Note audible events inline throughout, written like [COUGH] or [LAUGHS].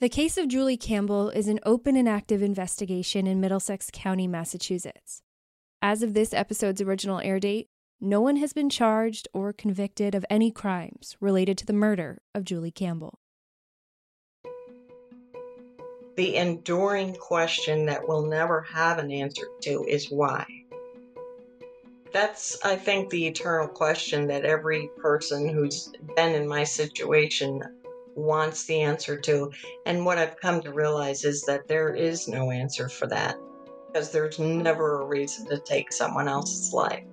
The case of Julie Campbell is an open and active investigation in Middlesex County, Massachusetts. As of this episode's original air date, no one has been charged or convicted of any crimes related to the murder of Julie Campbell. The enduring question that we'll never have an answer to is why. That's, I think, the eternal question that every person who's been in my situation wants the answer to. And what I've come to realize is that there is no answer for that because there's never a reason to take someone else's life.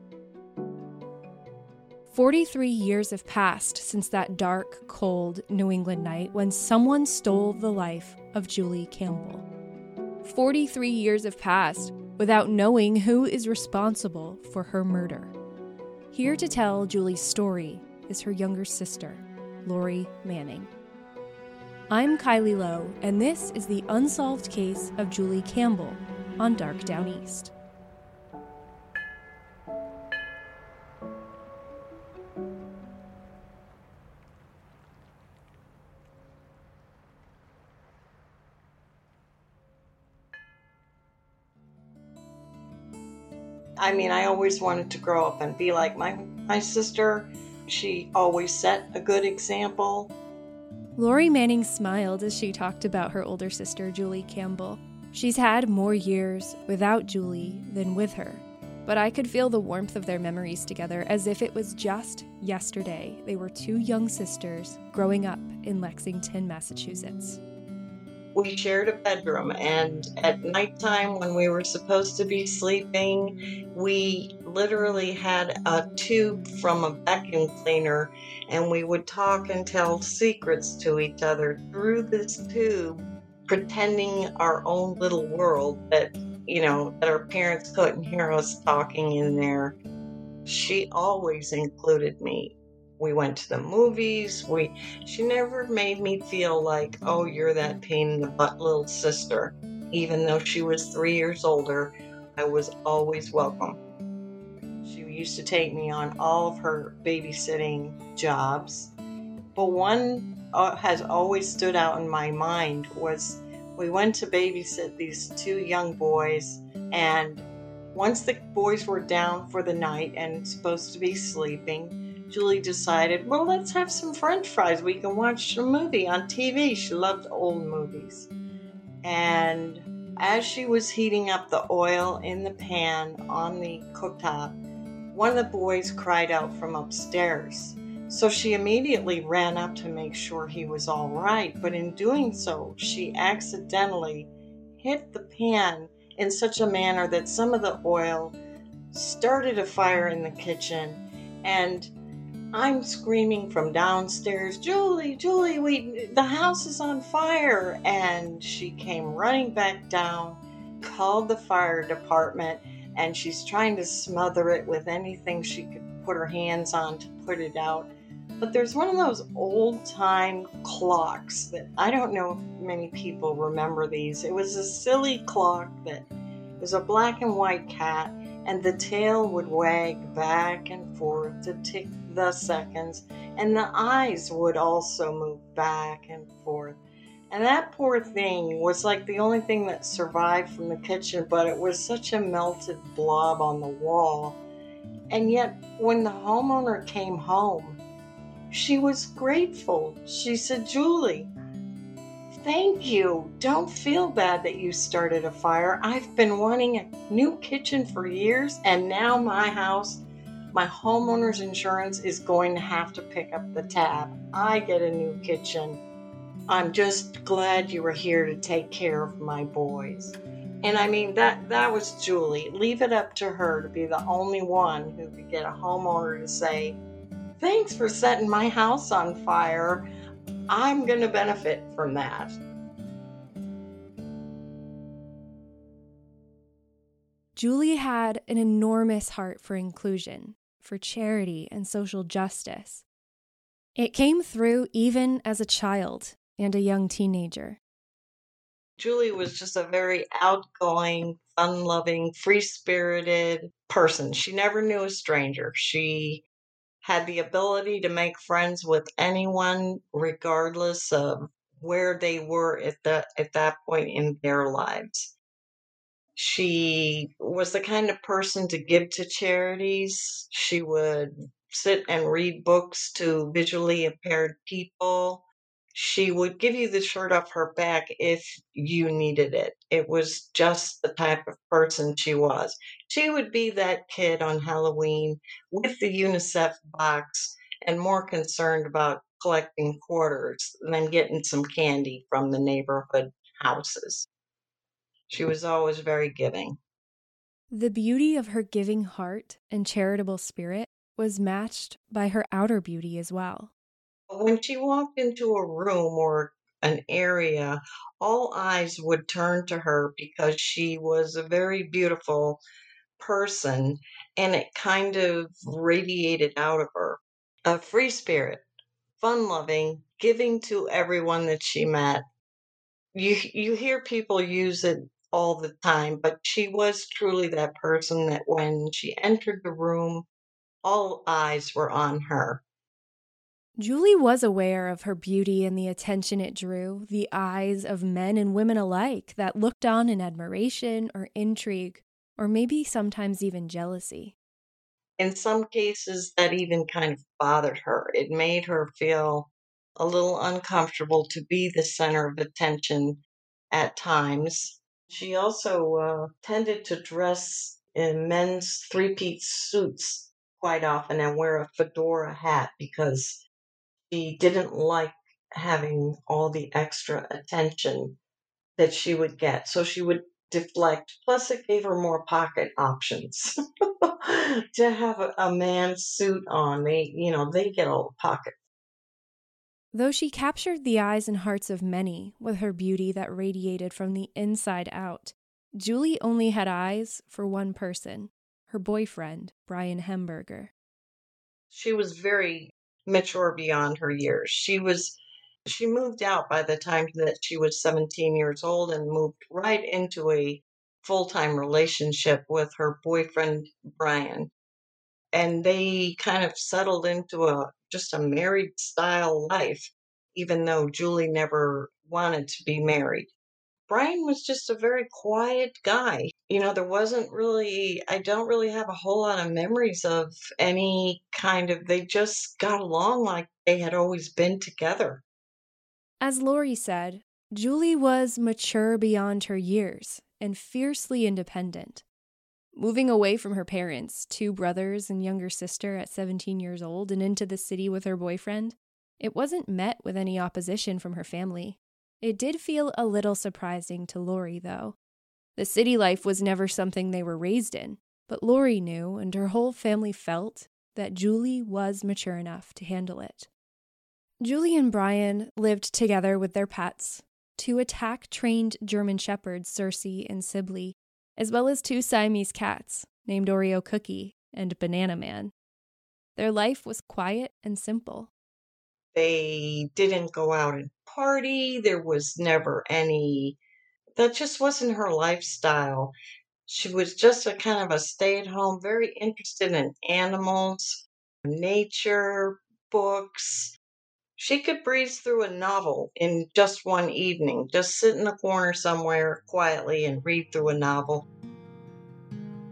43 years have passed since that dark, cold New England night when someone stole the life of Julie Campbell. 43 years have passed without knowing who is responsible for her murder. Here to tell Julie's story is her younger sister, Lori Manning. I'm Kylie Low, and this is the unsolved case of Julie Campbell on Dark Downeast. I mean, I always wanted to grow up and be like my my sister. She always set a good example. Lori Manning smiled as she talked about her older sister, Julie Campbell. She's had more years without Julie than with her, but I could feel the warmth of their memories together as if it was just yesterday they were two young sisters growing up in Lexington, Massachusetts. We shared a bedroom, and at nighttime, when we were supposed to be sleeping, we literally had a tube from a vacuum cleaner, and we would talk and tell secrets to each other through this tube, pretending our own little world that, you know, that our parents couldn't hear us talking in there. She always included me we went to the movies we she never made me feel like oh you're that pain in the butt little sister. Even though she was three years older i was always welcome. She used to take me on all of her babysitting jobs. But one uh, has always stood out in my mind was we went to babysit these two young boys and once the boys were down for the night and supposed to be sleeping Julie decided, well, let's have some french fries. We can watch a movie on TV. She loved old movies. And as she was heating up the oil in the pan on the cooktop, one of the boys cried out from upstairs. So she immediately ran up to make sure he was all right, but in doing so, she accidentally hit the pan in such a manner that some of the oil started a fire in the kitchen and I'm screaming from downstairs, Julie, Julie, we the house is on fire and she came running back down, called the fire department and she's trying to smother it with anything she could put her hands on to put it out. But there's one of those old time clocks that I don't know if many people remember these. It was a silly clock that was a black and white cat and the tail would wag back and forth to tick the seconds, and the eyes would also move back and forth. And that poor thing was like the only thing that survived from the kitchen, but it was such a melted blob on the wall. And yet, when the homeowner came home, she was grateful. She said, Julie, thank you. Don't feel bad that you started a fire. I've been wanting a new kitchen for years, and now my house, my homeowner's insurance is going to have to pick up the tab. I get a new kitchen. I'm just glad you were here to take care of my boys. And I mean that that was Julie. Leave it up to her to be the only one who could get a homeowner to say, "Thanks for setting my house on fire. I'm going to benefit from that." Julie had an enormous heart for inclusion, for charity, and social justice. It came through even as a child and a young teenager. Julie was just a very outgoing, fun loving, free spirited person. She never knew a stranger. She had the ability to make friends with anyone, regardless of where they were at that at that point in their lives. She was the kind of person to give to charities. She would sit and read books to visually impaired people she would give you the shirt off her back if you needed it. It was just the type of person she was. She would be that kid on Halloween with the UNICEF box and more concerned about collecting quarters than getting some candy from the neighborhood houses. She was always very giving. The beauty of her giving heart and charitable spirit was matched by her outer beauty as well. When she walked into a room or an area, all eyes would turn to her because she was a very beautiful person and it kind of radiated out of her. A free spirit, fun loving, giving to everyone that she met. You you hear people use it all the time, but she was truly that person that when she entered the room, all eyes were on her. Julie was aware of her beauty and the attention it drew, the eyes of men and women alike that looked on in admiration or intrigue, or maybe sometimes even jealousy. In some cases, that even kind of bothered her. It made her feel a little uncomfortable to be the center of attention at times. She also uh, tended to dress in men's three piece suits quite often and wear a fedora hat because she didn't like having all the extra attention that she would get. So she would deflect. Plus, it gave her more pocket options [LAUGHS] to have a, a man's suit on. They, you know, they get all the pockets. Though she captured the eyes and hearts of many with her beauty that radiated from the inside out, Julie only had eyes for one person her boyfriend, Brian Hemberger. She was very mature beyond her years. She was she moved out by the time that she was 17 years old and moved right into a full-time relationship with her boyfriend Brian. And they kind of settled into a just a married style life even though Julie never wanted to be married. Brian was just a very quiet guy. You know, there wasn't really, I don't really have a whole lot of memories of any kind of, they just got along like they had always been together. As Lori said, Julie was mature beyond her years and fiercely independent. Moving away from her parents, two brothers and younger sister at 17 years old, and into the city with her boyfriend, it wasn't met with any opposition from her family. It did feel a little surprising to Lori, though. The city life was never something they were raised in, but Lori knew, and her whole family felt, that Julie was mature enough to handle it. Julie and Brian lived together with their pets two attack trained German shepherds, Circe and Sibley, as well as two Siamese cats named Oreo Cookie and Banana Man. Their life was quiet and simple. They didn't go out and party. There was never any, that just wasn't her lifestyle. She was just a kind of a stay at home, very interested in animals, nature, books. She could breeze through a novel in just one evening, just sit in a corner somewhere quietly and read through a novel.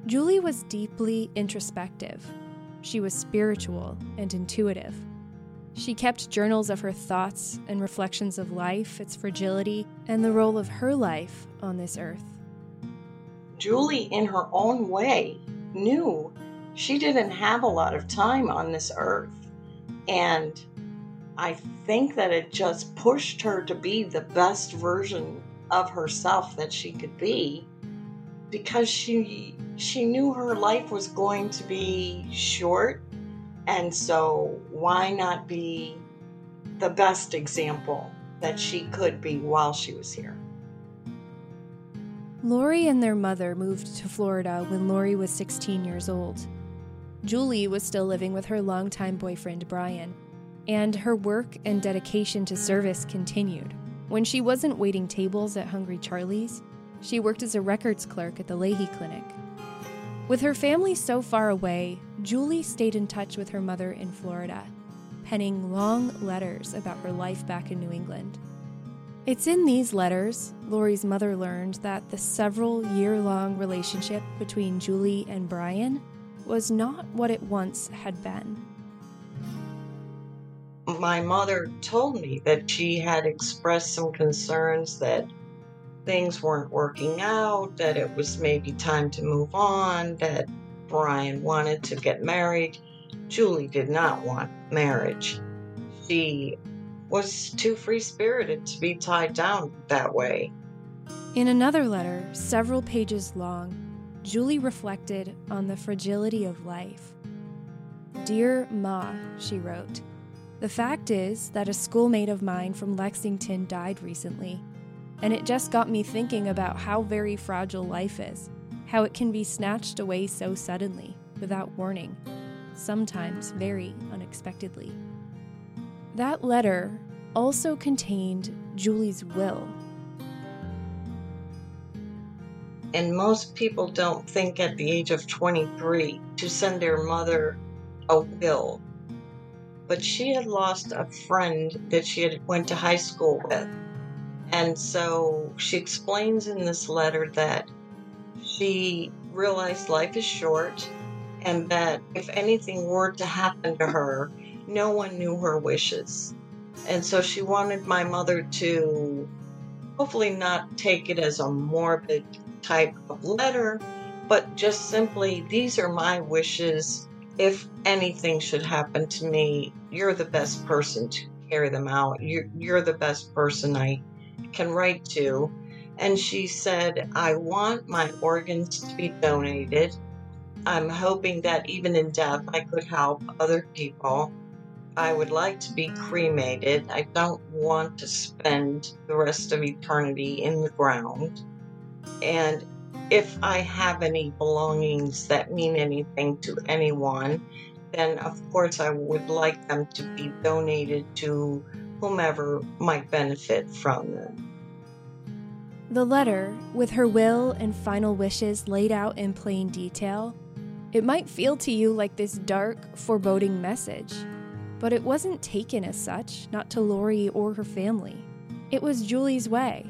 Julie was deeply introspective. She was spiritual and intuitive. She kept journals of her thoughts and reflections of life, its fragility, and the role of her life on this earth. Julie, in her own way, knew she didn't have a lot of time on this earth. And I think that it just pushed her to be the best version of herself that she could be because she she knew her life was going to be short and so why not be the best example that she could be while she was here Lori and their mother moved to Florida when Lori was 16 years old. Julie was still living with her longtime boyfriend, Brian, and her work and dedication to service continued. When she wasn't waiting tables at Hungry Charlie's, she worked as a records clerk at the Lahey Clinic. With her family so far away, Julie stayed in touch with her mother in Florida, penning long letters about her life back in New England. It's in these letters Lori's mother learned that the several year long relationship between Julie and Brian was not what it once had been. My mother told me that she had expressed some concerns that things weren't working out, that it was maybe time to move on, that Brian wanted to get married. Julie did not want marriage. She was too free spirited to be tied down that way. In another letter, several pages long, Julie reflected on the fragility of life. Dear Ma, she wrote, the fact is that a schoolmate of mine from Lexington died recently, and it just got me thinking about how very fragile life is, how it can be snatched away so suddenly, without warning, sometimes very unexpectedly. That letter also contained Julie's will. And most people don't think at the age of 23 to send their mother a will. But she had lost a friend that she had went to high school with. And so she explains in this letter that she realized life is short and that if anything were to happen to her, no one knew her wishes. And so she wanted my mother to hopefully not take it as a morbid type of letter, but just simply, these are my wishes. If anything should happen to me, you're the best person to carry them out. You're, you're the best person I can write to. And she said, I want my organs to be donated. I'm hoping that even in death, I could help other people. I would like to be cremated. I don't want to spend the rest of eternity in the ground. And if I have any belongings that mean anything to anyone, then of course I would like them to be donated to whomever might benefit from them. The letter, with her will and final wishes laid out in plain detail, it might feel to you like this dark, foreboding message. But it wasn't taken as such, not to Lori or her family. It was Julie's way.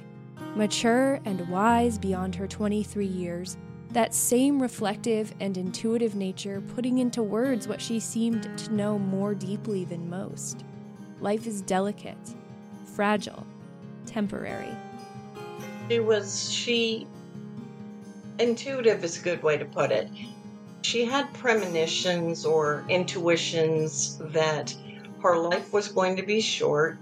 Mature and wise beyond her 23 years, that same reflective and intuitive nature putting into words what she seemed to know more deeply than most. Life is delicate, fragile, temporary. She was, she, intuitive is a good way to put it. She had premonitions or intuitions that her life was going to be short.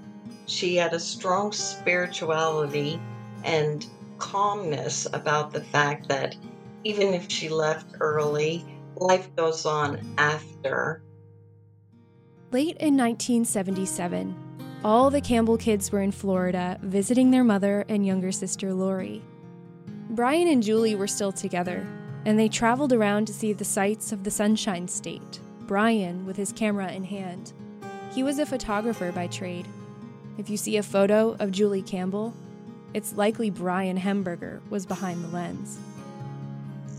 She had a strong spirituality and calmness about the fact that even if she left early, life goes on after. Late in 1977, all the Campbell kids were in Florida visiting their mother and younger sister Lori. Brian and Julie were still together, and they traveled around to see the sights of the Sunshine State, Brian with his camera in hand. He was a photographer by trade. If you see a photo of Julie Campbell, it's likely Brian Hemberger was behind the lens.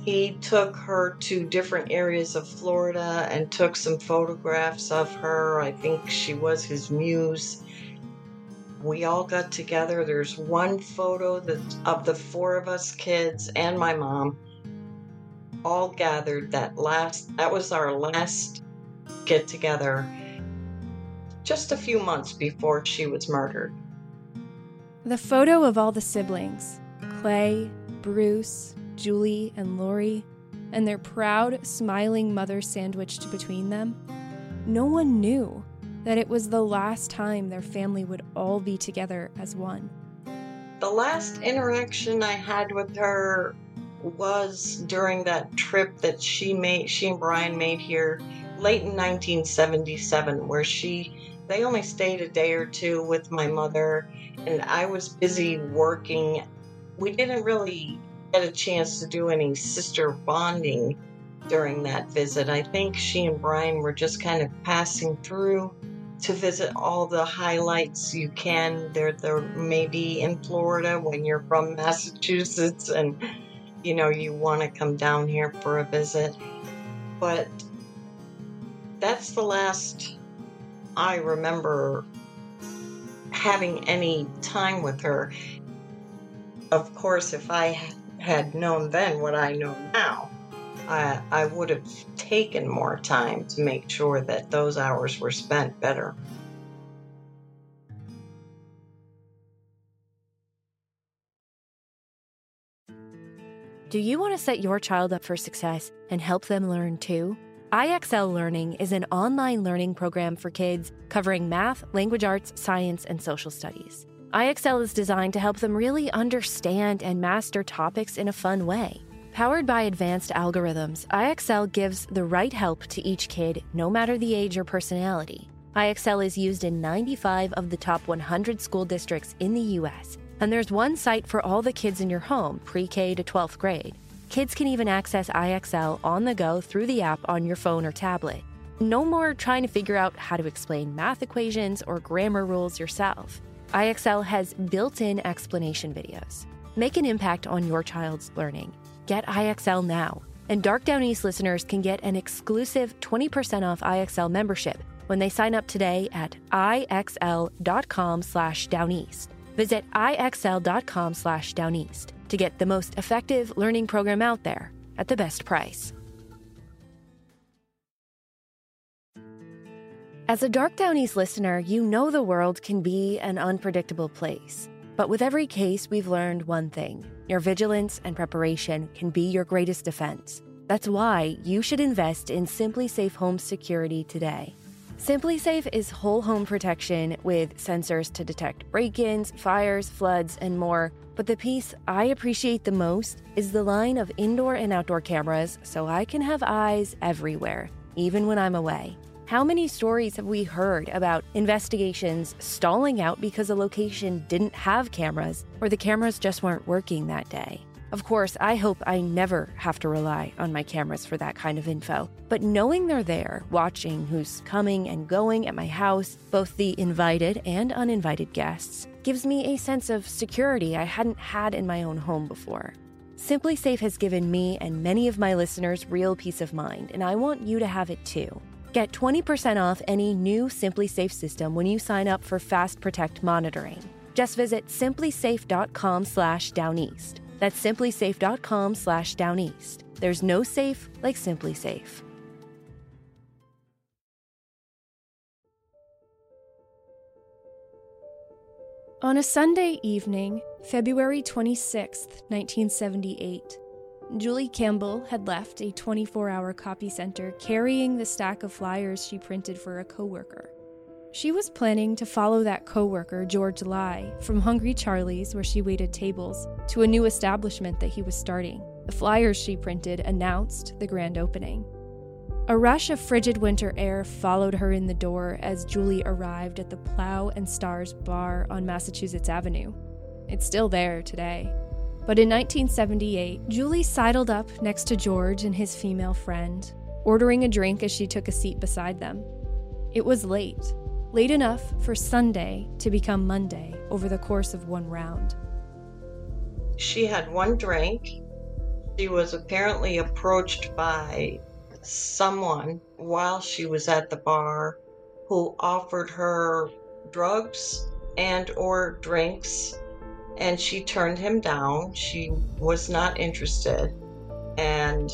He took her to different areas of Florida and took some photographs of her. I think she was his muse. We all got together. There's one photo that of the four of us kids and my mom all gathered that last that was our last get together just a few months before she was murdered. The photo of all the siblings Clay, Bruce, Julie, and Lori, and their proud, smiling mother sandwiched between them no one knew that it was the last time their family would all be together as one. The last interaction I had with her was during that trip that she made she and Brian made here late in 1977 where she they only stayed a day or two with my mother and I was busy working. We didn't really get a chance to do any sister bonding during that visit. I think she and Brian were just kind of passing through to visit all the highlights you can. There, there may be in Florida when you're from Massachusetts and you know you want to come down here for a visit. But that's the last I remember having any time with her. Of course, if I had known then what I know now, I, I would have taken more time to make sure that those hours were spent better. Do you want to set your child up for success and help them learn too? IXL Learning is an online learning program for kids covering math, language arts, science, and social studies. IXL is designed to help them really understand and master topics in a fun way. Powered by advanced algorithms, IXL gives the right help to each kid, no matter the age or personality. IXL is used in 95 of the top 100 school districts in the U.S., and there's one site for all the kids in your home, pre K to 12th grade. Kids can even access IXL on the go through the app on your phone or tablet. No more trying to figure out how to explain math equations or grammar rules yourself. IXL has built in explanation videos. Make an impact on your child's learning. Get IXL now. And Dark Downeast listeners can get an exclusive 20% off IXL membership when they sign up today at ixl.com slash downeast. Visit ixl.com slash downeast to get the most effective learning program out there at the best price. As a Dark Downeast listener, you know the world can be an unpredictable place. But with every case, we've learned one thing your vigilance and preparation can be your greatest defense. That's why you should invest in SimpliSafe Home Security today. SimpliSafe is whole home protection with sensors to detect break ins, fires, floods, and more. But the piece I appreciate the most is the line of indoor and outdoor cameras so I can have eyes everywhere, even when I'm away. How many stories have we heard about investigations stalling out because a location didn't have cameras or the cameras just weren't working that day? Of course, I hope I never have to rely on my cameras for that kind of info. But knowing they're there, watching who's coming and going at my house, both the invited and uninvited guests, gives me a sense of security I hadn't had in my own home before. SimpliSafe has given me and many of my listeners real peace of mind, and I want you to have it too. Get 20% off any new SimpliSafe system when you sign up for Fast Protect monitoring. Just visit simplisafe.com slash downeast. That's simplisafe.com slash downeast. There's no safe like SimpliSafe. On a Sunday evening, February 26, 1978, Julie Campbell had left a 24 hour copy center carrying the stack of flyers she printed for a coworker. She was planning to follow that coworker, George Lai, from Hungry Charlie's, where she waited tables, to a new establishment that he was starting. The flyers she printed announced the grand opening. A rush of frigid winter air followed her in the door as Julie arrived at the Plough and Stars bar on Massachusetts Avenue. It's still there today. But in 1978, Julie sidled up next to George and his female friend, ordering a drink as she took a seat beside them. It was late, late enough for Sunday to become Monday over the course of one round. She had one drink. She was apparently approached by someone while she was at the bar who offered her drugs and or drinks and she turned him down. She was not interested. And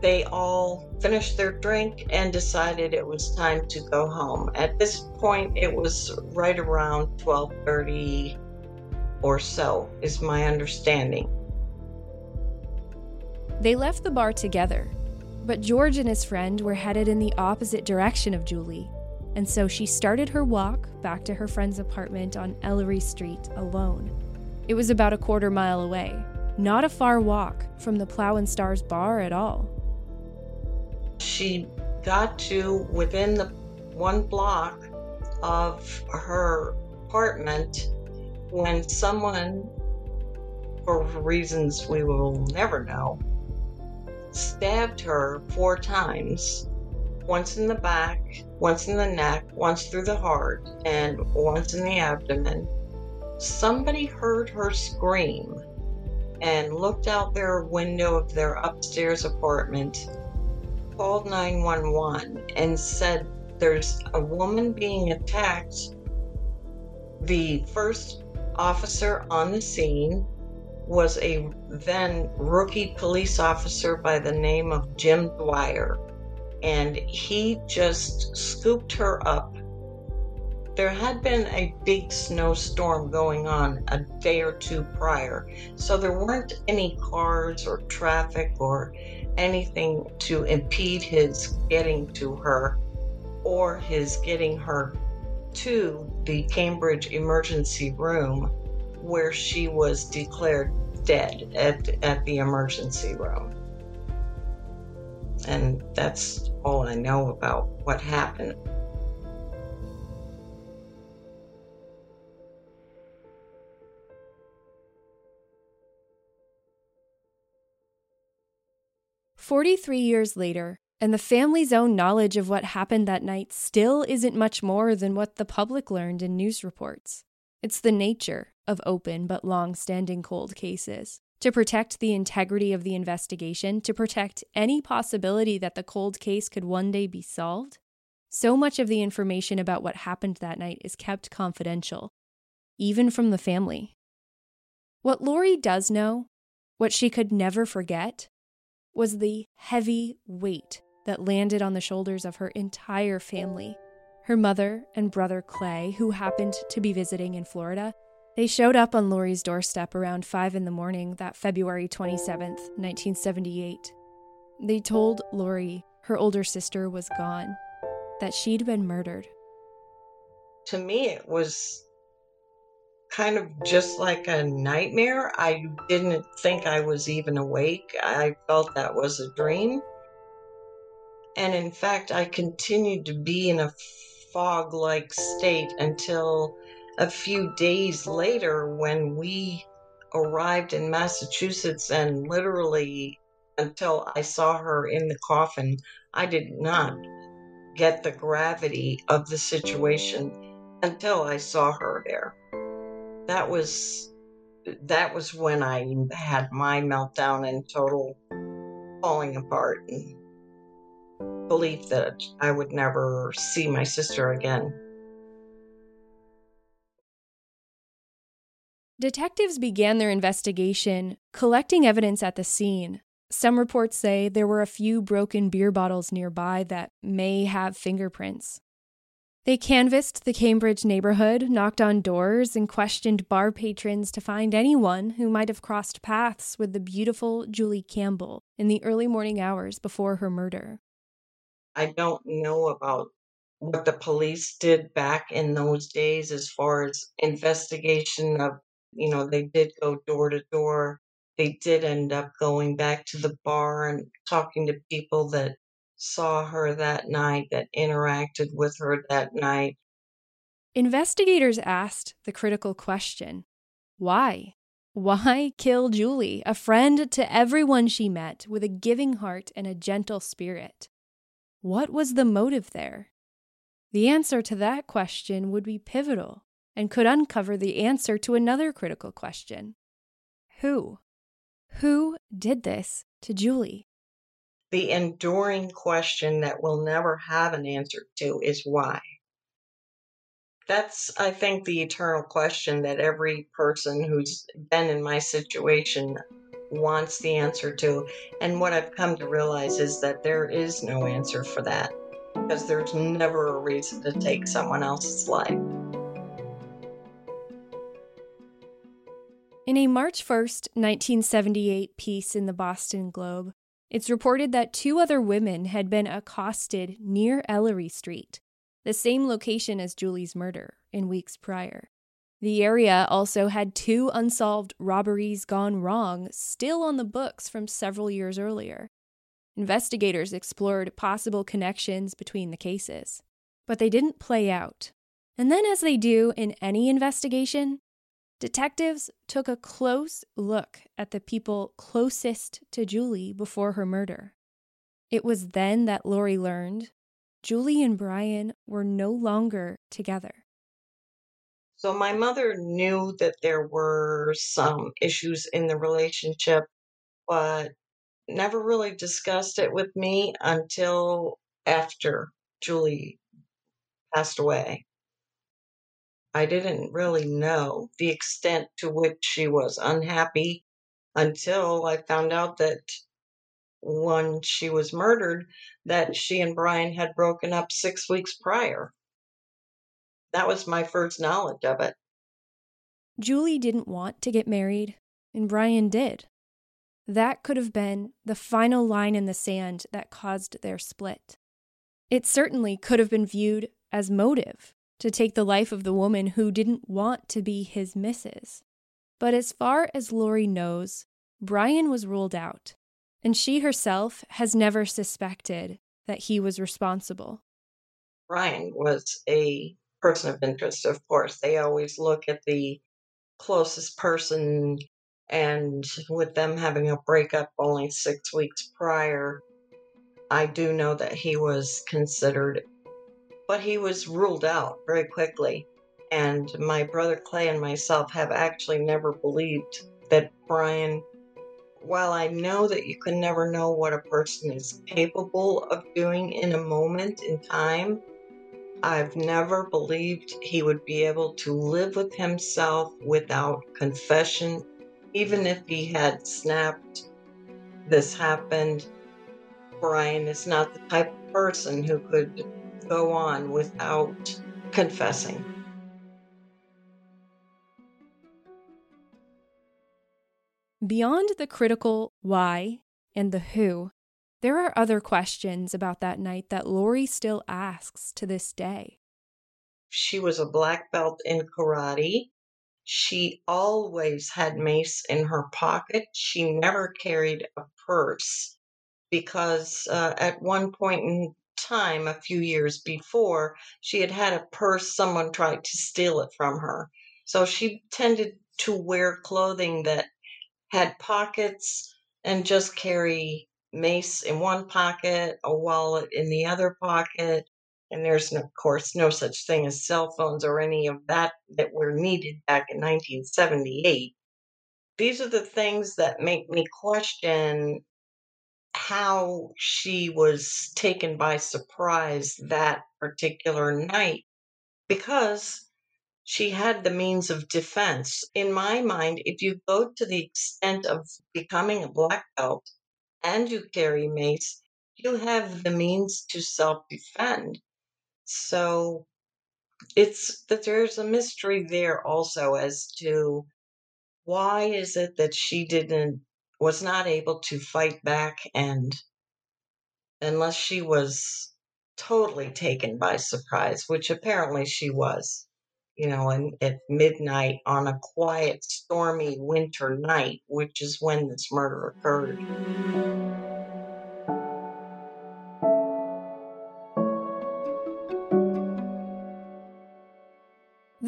they all finished their drink and decided it was time to go home. At this point, it was right around 12:30 or so, is my understanding. They left the bar together, but George and his friend were headed in the opposite direction of Julie, and so she started her walk back to her friend's apartment on Ellery Street alone. It was about a quarter mile away, not a far walk from the Plough and Stars bar at all. She got to within the one block of her apartment when someone, for reasons we will never know, stabbed her four times once in the back, once in the neck, once through the heart, and once in the abdomen. Somebody heard her scream and looked out their window of their upstairs apartment, called 911, and said there's a woman being attacked. The first officer on the scene was a then rookie police officer by the name of Jim Dwyer. And he just scooped her up. There had been a big snowstorm going on a day or two prior, so there weren't any cars or traffic or anything to impede his getting to her or his getting her to the Cambridge emergency room where she was declared dead at, at the emergency room. And that's all I know about what happened. Forty-three years later, and the family's own knowledge of what happened that night still isn't much more than what the public learned in news reports. It's the nature of open but long standing cold cases. To protect the integrity of the investigation, to protect any possibility that the cold case could one day be solved, so much of the information about what happened that night is kept confidential, even from the family. What Lori does know, what she could never forget, was the heavy weight that landed on the shoulders of her entire family her mother and brother Clay, who happened to be visiting in Florida, they showed up on Lori's doorstep around 5 in the morning that February 27th, 1978. They told Lori her older sister was gone, that she'd been murdered. To me, it was kind of just like a nightmare. I didn't think I was even awake. I felt that was a dream. And in fact, I continued to be in a fog like state until a few days later when we arrived in Massachusetts and literally until I saw her in the coffin, I did not get the gravity of the situation until I saw her there. That was that was when I had my meltdown and total falling apart and belief that I would never see my sister again. Detectives began their investigation, collecting evidence at the scene. Some reports say there were a few broken beer bottles nearby that may have fingerprints. They canvassed the Cambridge neighborhood, knocked on doors, and questioned bar patrons to find anyone who might have crossed paths with the beautiful Julie Campbell in the early morning hours before her murder. I don't know about what the police did back in those days as far as investigation of, you know, they did go door to door. They did end up going back to the bar and talking to people that saw her that night, that interacted with her that night. Investigators asked the critical question why? Why kill Julie, a friend to everyone she met with a giving heart and a gentle spirit? What was the motive there? The answer to that question would be pivotal and could uncover the answer to another critical question Who? Who did this to Julie? The enduring question that we'll never have an answer to is why. That's, I think, the eternal question that every person who's been in my situation wants the answer to. And what I've come to realize is that there is no answer for that because there's never a reason to take someone else's life. In a March 1st, 1978 piece in the Boston Globe, it's reported that two other women had been accosted near Ellery Street, the same location as Julie's murder, in weeks prior. The area also had two unsolved robberies gone wrong still on the books from several years earlier. Investigators explored possible connections between the cases, but they didn't play out. And then, as they do in any investigation, Detectives took a close look at the people closest to Julie before her murder. It was then that Lori learned Julie and Brian were no longer together. So my mother knew that there were some issues in the relationship, but never really discussed it with me until after Julie passed away. I didn't really know the extent to which she was unhappy until I found out that when she was murdered that she and Brian had broken up 6 weeks prior. That was my first knowledge of it. Julie didn't want to get married, and Brian did. That could have been the final line in the sand that caused their split. It certainly could have been viewed as motive to take the life of the woman who didn't want to be his missus. But as far as Lori knows, Brian was ruled out, and she herself has never suspected that he was responsible. Brian was a person of interest, of course. They always look at the closest person, and with them having a breakup only six weeks prior, I do know that he was considered but he was ruled out very quickly. And my brother Clay and myself have actually never believed that Brian, while I know that you can never know what a person is capable of doing in a moment in time, I've never believed he would be able to live with himself without confession. Even if he had snapped, this happened. Brian is not the type of person who could go on without confessing. Beyond the critical why and the who, there are other questions about that night that Lori still asks to this day. She was a black belt in karate. She always had mace in her pocket. She never carried a purse because uh, at one point in time a few years before, she had had a purse, someone tried to steal it from her. So she tended to wear clothing that had pockets and just carry mace in one pocket, a wallet in the other pocket. And there's, of course, no such thing as cell phones or any of that that were needed back in 1978. These are the things that make me question how she was taken by surprise that particular night because she had the means of defense. In my mind, if you go to the extent of becoming a black belt and you carry mace, you have the means to self defend. So it's that there's a mystery there also as to why is it that she didn't was not able to fight back and unless she was totally taken by surprise, which apparently she was, you know, and at midnight on a quiet, stormy winter night, which is when this murder occurred.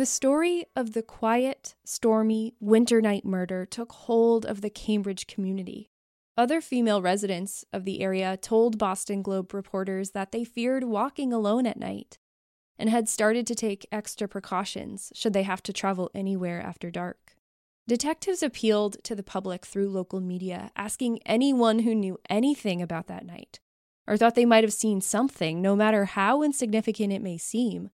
The story of the quiet, stormy, winter night murder took hold of the Cambridge community. Other female residents of the area told Boston Globe reporters that they feared walking alone at night and had started to take extra precautions should they have to travel anywhere after dark. Detectives appealed to the public through local media, asking anyone who knew anything about that night or thought they might have seen something, no matter how insignificant it may seem,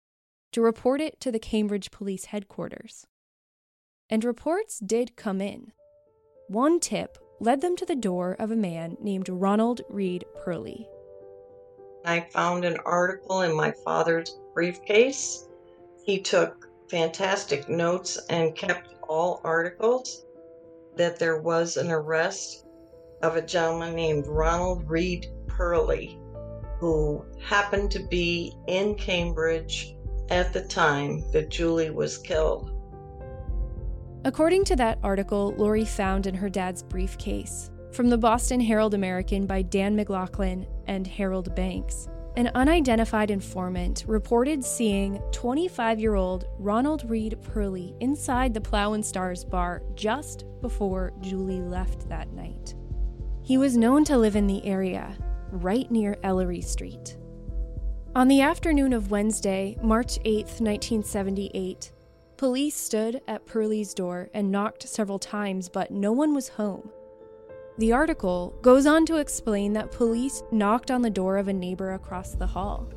to report it to the Cambridge Police Headquarters. And reports did come in. One tip led them to the door of a man named Ronald Reed Purley. I found an article in my father's briefcase. He took fantastic notes and kept all articles that there was an arrest of a gentleman named Ronald Reed Purley, who happened to be in Cambridge at the time that Julie was killed. According to that article Lori found in her dad's briefcase, from the Boston Herald American by Dan McLaughlin and Harold Banks, an unidentified informant reported seeing 25 year old Ronald Reed Purley inside the Plough and Stars bar just before Julie left that night. He was known to live in the area, right near Ellery Street. On the afternoon of Wednesday, March 8, 1978, police stood at Purley's door and knocked several times, but no one was home. The article goes on to explain that police knocked on the door of a neighbor across the hall.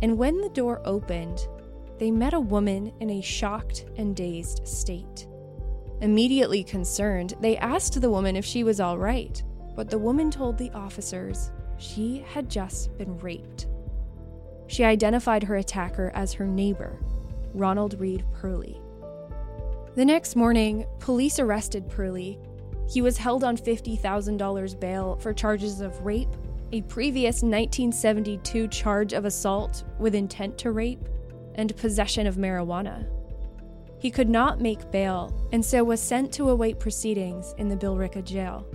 And when the door opened, they met a woman in a shocked and dazed state. Immediately concerned, they asked the woman if she was all right, but the woman told the officers she had just been raped. She identified her attacker as her neighbor, Ronald Reed Purley. The next morning, police arrested Purley. He was held on $50,000 bail for charges of rape, a previous 1972 charge of assault with intent to rape, and possession of marijuana. He could not make bail and so was sent to await proceedings in the Billerica jail.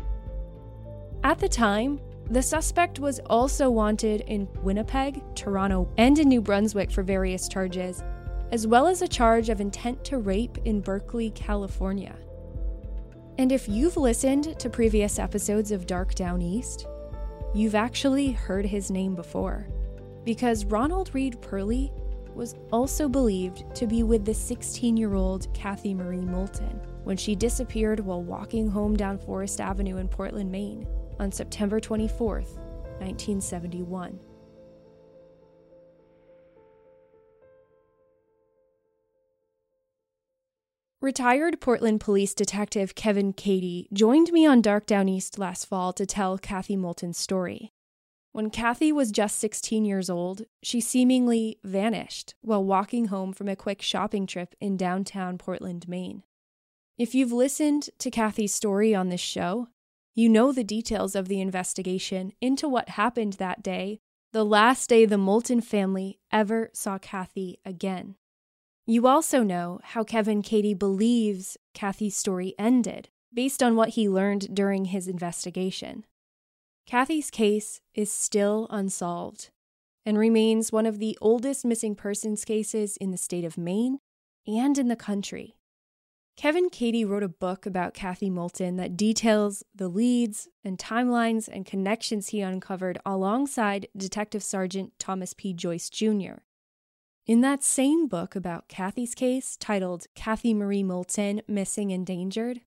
At the time, the suspect was also wanted in Winnipeg, Toronto, and in New Brunswick for various charges, as well as a charge of intent to rape in Berkeley, California. And if you've listened to previous episodes of Dark Downeast, you've actually heard his name before, because Ronald Reed Purley was also believed to be with the 16 year old Kathy Marie Moulton when she disappeared while walking home down Forest Avenue in Portland, Maine on September 24, 1971. Retired Portland Police Detective Kevin Cady joined me on Dark Downeast last fall to tell Kathy Moulton's story. When Kathy was just 16 years old, she seemingly vanished while walking home from a quick shopping trip in downtown Portland, Maine. If you've listened to Kathy's story on this show, you know the details of the investigation into what happened that day, the last day the Moulton family ever saw Kathy again. You also know how Kevin Cady believes Kathy's story ended based on what he learned during his investigation. Kathy's case is still unsolved and remains one of the oldest missing persons cases in the state of Maine and in the country. Kevin Cady wrote a book about Kathy Moulton that details the leads and timelines and connections he uncovered alongside Detective Sergeant Thomas P. Joyce Jr. In that same book about Kathy's case, titled Kathy Marie Moulton Missing and Endangered,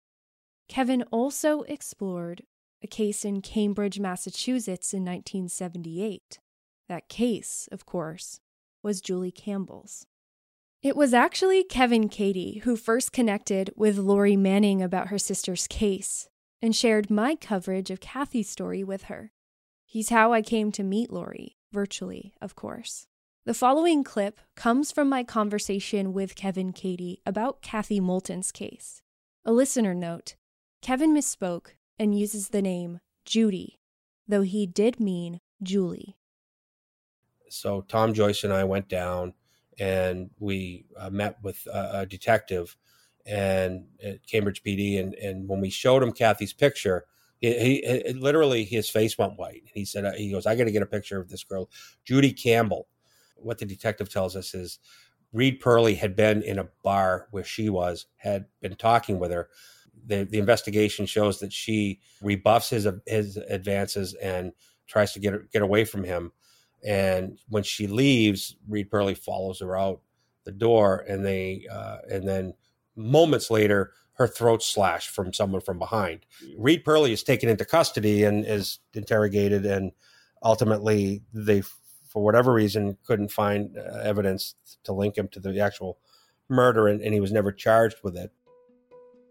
Kevin also explored a case in Cambridge, Massachusetts in 1978. That case, of course, was Julie Campbell's. It was actually Kevin Cady who first connected with Lori Manning about her sister's case and shared my coverage of Kathy's story with her. He's how I came to meet Lori, virtually, of course. The following clip comes from my conversation with Kevin Cady about Kathy Moulton's case. A listener note Kevin misspoke and uses the name Judy, though he did mean Julie. So Tom Joyce and I went down and we uh, met with a, a detective and at Cambridge PD. And, and when we showed him Kathy's picture, he, he literally his face went white. He said, uh, "He goes, I got to get a picture of this girl, Judy Campbell." What the detective tells us is Reed Purley had been in a bar where she was, had been talking with her. The, the investigation shows that she rebuffs his his advances and tries to get get away from him. And when she leaves, Reed Purley follows her out the door, and they uh, and then moments later, her throat slashed from someone from behind. Reed Purley is taken into custody and is interrogated, and ultimately they, for whatever reason, couldn't find uh, evidence to link him to the actual murder, and, and he was never charged with it.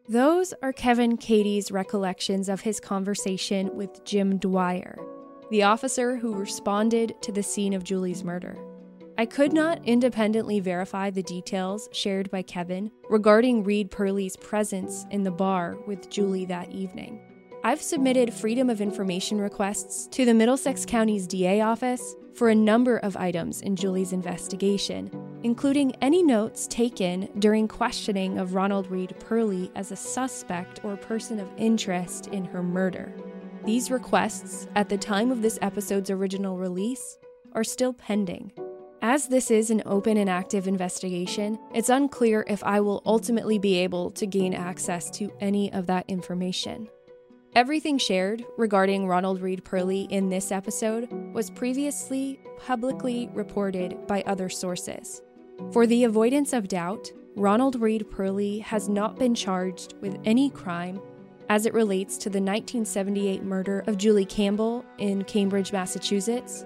Those are Kevin Cady's recollections of his conversation with Jim Dwyer, the officer who responded to the scene of Julie's murder. I could not independently verify the details shared by Kevin regarding Reed Purley's presence in the bar with Julie that evening. I've submitted Freedom of Information requests to the Middlesex County's DA office for a number of items in Julie's investigation, including any notes taken during questioning of Ronald Reed Purley as a suspect or person of interest in her murder. These requests, at the time of this episode's original release, are still pending. As this is an open and active investigation, it's unclear if I will ultimately be able to gain access to any of that information. Everything shared regarding Ronald Reed Purley in this episode was previously publicly reported by other sources. For the avoidance of doubt, Ronald Reed Purley has not been charged with any crime as it relates to the 1978 murder of Julie Campbell in Cambridge, Massachusetts,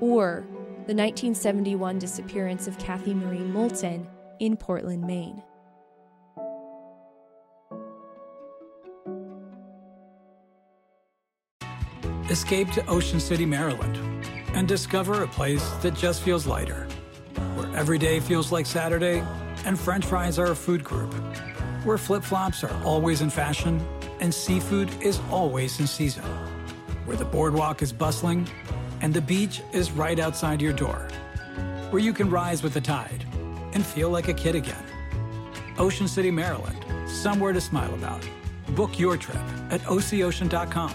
or the 1971 disappearance of Kathy Marie Moulton in Portland, Maine. Escape to Ocean City, Maryland, and discover a place that just feels lighter, where every day feels like Saturday and french fries are a food group, where flip flops are always in fashion and seafood is always in season, where the boardwalk is bustling and the beach is right outside your door, where you can rise with the tide and feel like a kid again. Ocean City, Maryland, somewhere to smile about. Book your trip at OCOcean.com.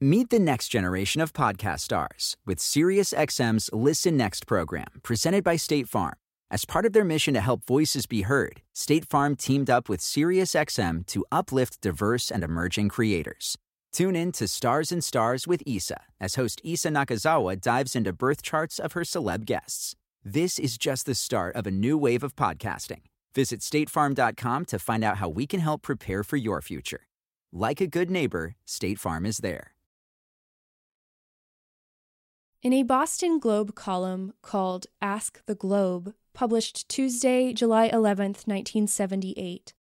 Meet the next generation of podcast stars with SiriusXM's Listen Next program, presented by State Farm. As part of their mission to help voices be heard, State Farm teamed up with SiriusXM to uplift diverse and emerging creators. Tune in to Stars and Stars with Isa as host Isa Nakazawa dives into birth charts of her celeb guests. This is just the start of a new wave of podcasting. Visit statefarm.com to find out how we can help prepare for your future. Like a good neighbor, State Farm is there. In a Boston Globe column called Ask the Globe, published Tuesday, July 11th, 1978,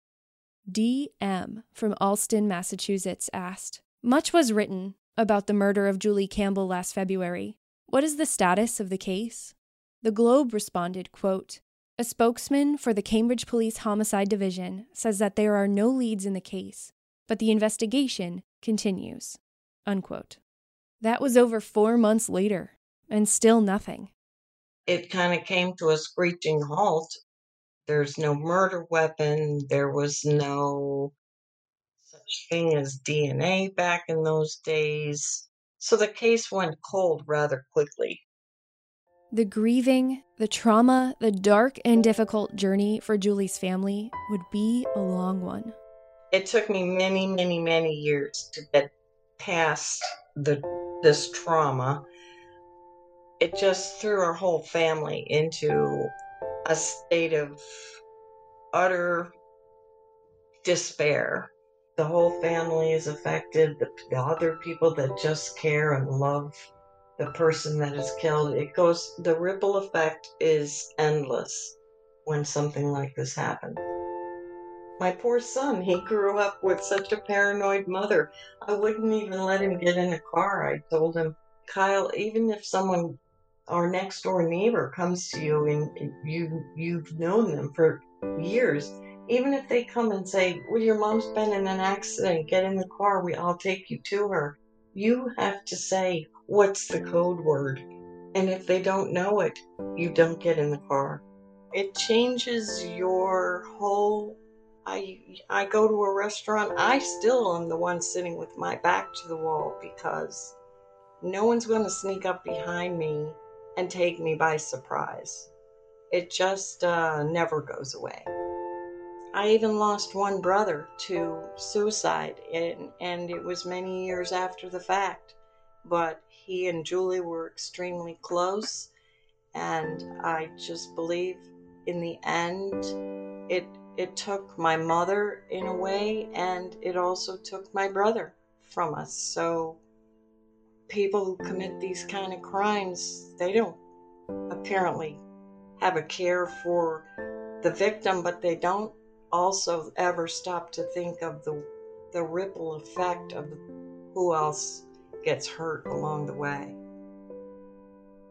D.M. from Allston, Massachusetts asked, much was written about the murder of Julie Campbell last February. What is the status of the case? The Globe responded, quote, A spokesman for the Cambridge Police Homicide Division says that there are no leads in the case, but the investigation continues. Unquote. That was over four months later, and still nothing. It kind of came to a screeching halt. There's no murder weapon. There was no such thing as DNA back in those days. So the case went cold rather quickly. The grieving, the trauma, the dark and difficult journey for Julie's family would be a long one. It took me many, many, many years to get past the this trauma. It just threw our whole family into a state of utter despair the whole family is affected, the, the other people that just care and love the person that is killed. It goes, the ripple effect is endless when something like this happens. My poor son, he grew up with such a paranoid mother. I wouldn't even let him get in a car. I told him, Kyle, even if someone, our next door neighbor, comes to you and you you've known them for years, even if they come and say, Well, your mom's been in an accident, get in the car, we I'll take you to her. You have to say, What's the code word? And if they don't know it, you don't get in the car. It changes your whole I I go to a restaurant, I still am the one sitting with my back to the wall because no one's going to sneak up behind me and take me by surprise. It just uh, never goes away. I even lost one brother to suicide, and, and it was many years after the fact. But he and Julie were extremely close, and I just believe in the end it it took my mother in a way, and it also took my brother from us. So people who commit these kind of crimes, they don't apparently have a care for the victim, but they don't also ever stop to think of the the ripple effect of who else gets hurt along the way.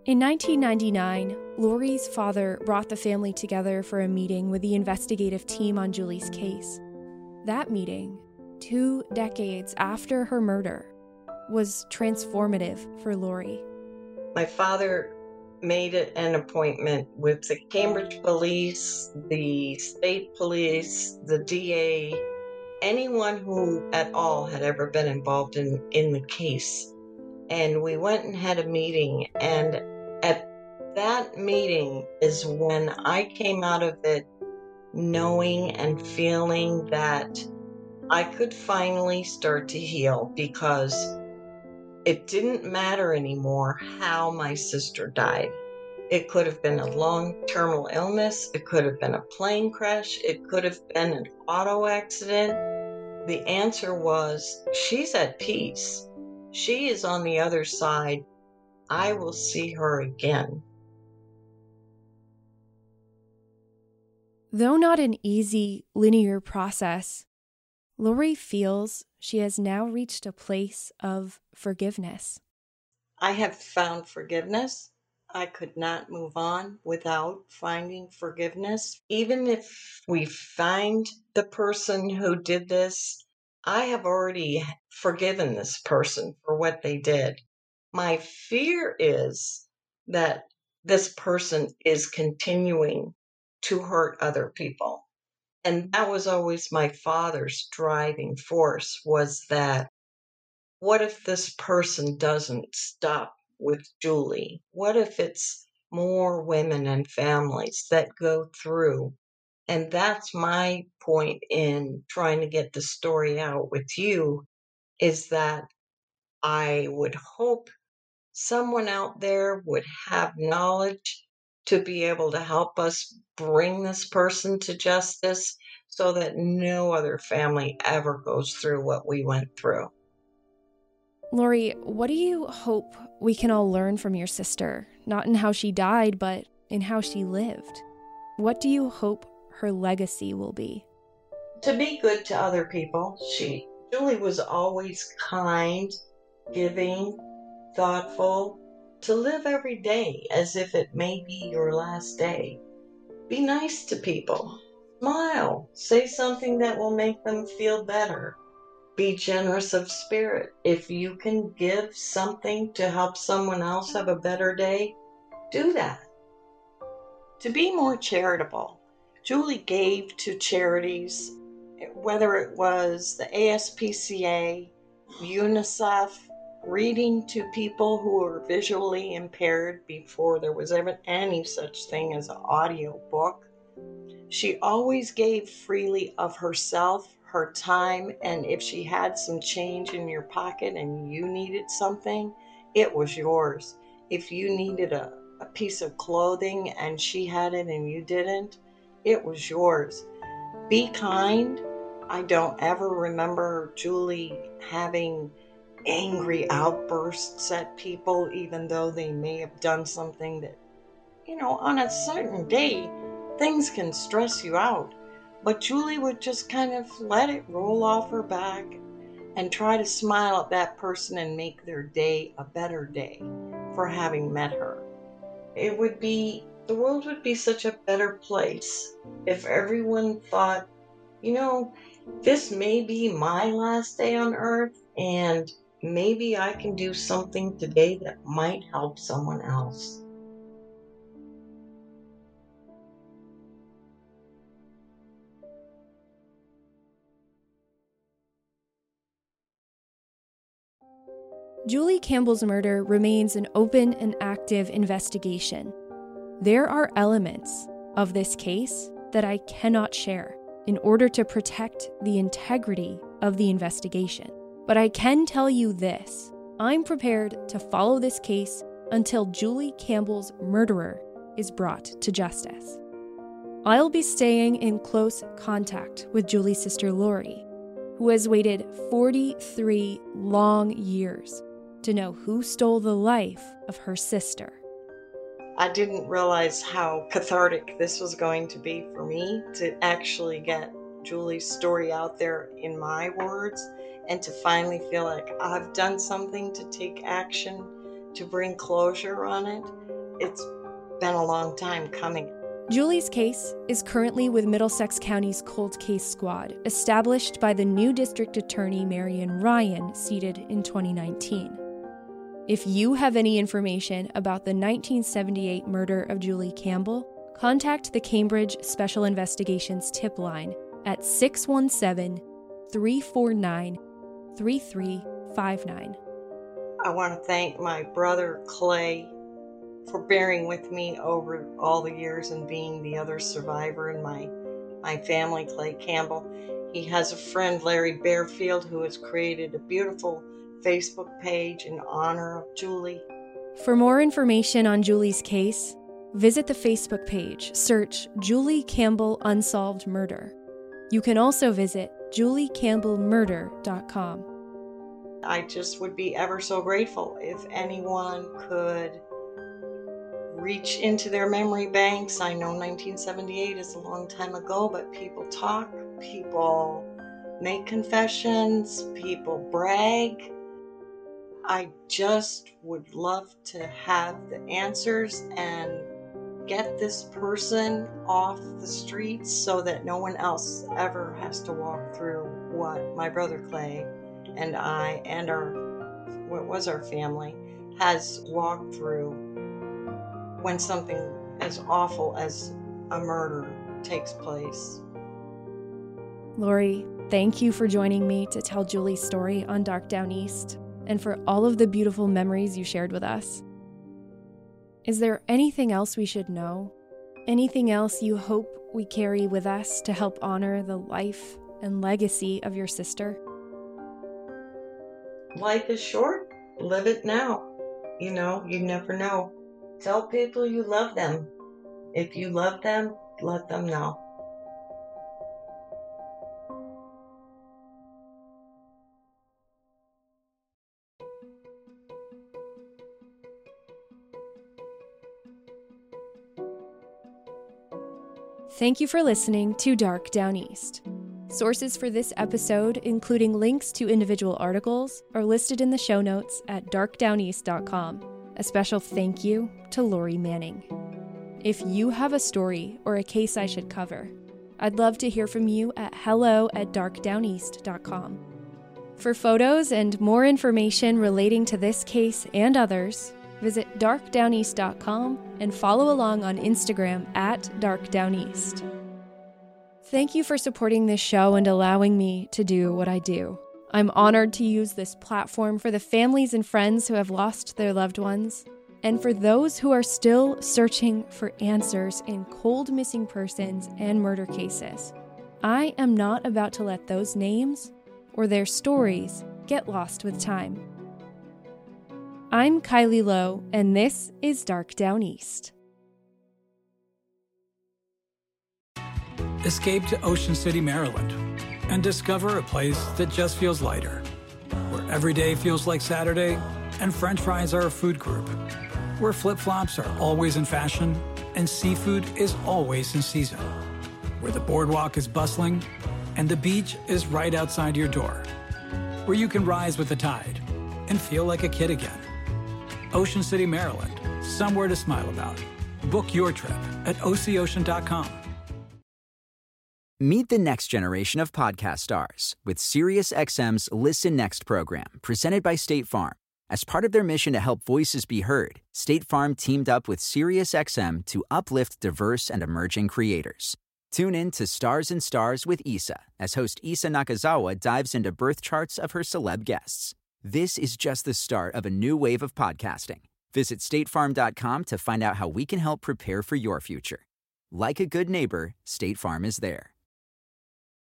In 1999, Lori's father brought the family together for a meeting with the investigative team on Julie's case. That meeting, two decades after her murder, was transformative for Lori. My father made an appointment with the Cambridge police, the state police, the DA, anyone who at all had ever been involved in, in the case. And we went and had a meeting. And at that meeting is when I came out of it knowing and feeling that I could finally start to heal because it didn't matter anymore how my sister died. It could have been a long terminal illness. It could have been a plane crash. It could have been an auto accident. The answer was she's at peace. She is on the other side. I will see her again. Though not an easy, linear process, Lori feels she has now reached a place of forgiveness. I have found forgiveness. I could not move on without finding forgiveness. Even if we find the person who did this, I have already forgiven this person for what they did. My fear is that this person is continuing to hurt other people and that was always my father's driving force was that what if this person doesn't stop with Julie? What if it's more women and families that go through? And that's my point in trying to get the story out with you is that I would hope someone out there would have knowledge to be able to help us bring this person to justice so that no other family ever goes through what we went through. Lori, what do you hope we can all learn from your sister? Not in how she died, but in how she lived. What do you hope her legacy will be? To be good to other people. She Julie was always kind, giving, thoughtful, to live every day as if it may be your last day. Be nice to people. Smile. Say something that will make them feel better. Be generous of spirit. If you can give something to help someone else have a better day, do that. To be more charitable, Julie gave to charities, whether it was the ASPCA, UNICEF, reading to people who were visually impaired before there was ever any such thing as an audio book. She always gave freely of herself, her time, and if she had some change in your pocket and you needed something, it was yours. If you needed a, a piece of clothing and she had it and you didn't, it was yours. Be kind. I don't ever remember Julie having angry outbursts at people, even though they may have done something that, you know, on a certain day, things can stress you out. But Julie would just kind of let it roll off her back and try to smile at that person and make their day a better day for having met her. It would be, the world would be such a better place if everyone thought, you know, this may be my last day on earth and maybe I can do something today that might help someone else. Julie Campbell's murder remains an open and active investigation. There are elements of this case that I cannot share in order to protect the integrity of the investigation. But I can tell you this I'm prepared to follow this case until Julie Campbell's murderer is brought to justice. I'll be staying in close contact with Julie's sister Lori, who has waited 43 long years to know who stole the life of her sister. I didn't realize how cathartic this was going to be for me to actually get Julie's story out there in my words and to finally feel like I've done something to take action to bring closure on it. It's been a long time coming. Julie's case is currently with Middlesex County's Cold Case Squad, established by the new District Attorney Marian Ryan, seated in 2019. If you have any information about the 1978 murder of Julie Campbell, contact the Cambridge Special Investigations tip line at 617 349 3359. I want to thank my brother Clay for bearing with me over all the years and being the other survivor in my my family, Clay Campbell. He has a friend, Larry Bearfield, who has created a beautiful Facebook page in honor of Julie. For more information on Julie's case, visit the Facebook page, search Julie Campbell Unsolved Murder. You can also visit juliecampbellmurder.com. I just would be ever so grateful if anyone could reach into their memory banks. I know 1978 is a long time ago, but people talk, people make confessions, people brag. I just would love to have the answers and get this person off the streets so that no one else ever has to walk through what my brother Clay and I and our what was our family has walked through when something as awful as a murder takes place. Lori, thank you for joining me to tell Julie's story on Dark Downeast and for all of the beautiful memories you shared with us. Is there anything else we should know? Anything else you hope we carry with us to help honor the life and legacy of your sister? Life is short. Live it now. You know, you never know. Tell people you love them. If you love them, let them know. Thank you for listening to Dark Downeast. Sources for this episode, including links to individual articles, are listed in the show notes at darkdowneast.com. A special thank you to Lori Manning. If you have a story or a case I should cover, I'd love to hear from you at hello at darkdowneast.com. For photos and more information relating to this case and others, visit darkdowneast.com and follow along on Instagram at darkdowneast. Thank you for supporting this show and allowing me to do what I do. I'm honored to use this platform for the families and friends who have lost their loved ones, and for those who are still searching for answers in cold missing persons and murder cases. I am not about to let those names or their stories get lost with time. I'm Kylie Low, and this is Dark Downeast. Escape to Ocean City, Maryland, and discover a place that just feels lighter, where every day feels like Saturday and french fries are a food group, where flip flops are always in fashion and seafood is always in season, where the boardwalk is bustling and the beach is right outside your door, where you can rise with the tide and feel like a kid again. Ocean City, Maryland, somewhere to smile about. Book your trip at OCOcean.com. Meet the next generation of podcast stars with SiriusXM's Listen Next program, presented by State Farm. As part of their mission to help voices be heard, State Farm teamed up with SiriusXM to uplift diverse and emerging creators. Tune in to Stars and Stars with Isa as host Isa Nakazawa dives into birth charts of her celeb guests. This is just the start of a new wave of podcasting. Visit statefarm.com to find out how we can help prepare for your future. Like a good neighbor, State Farm is there.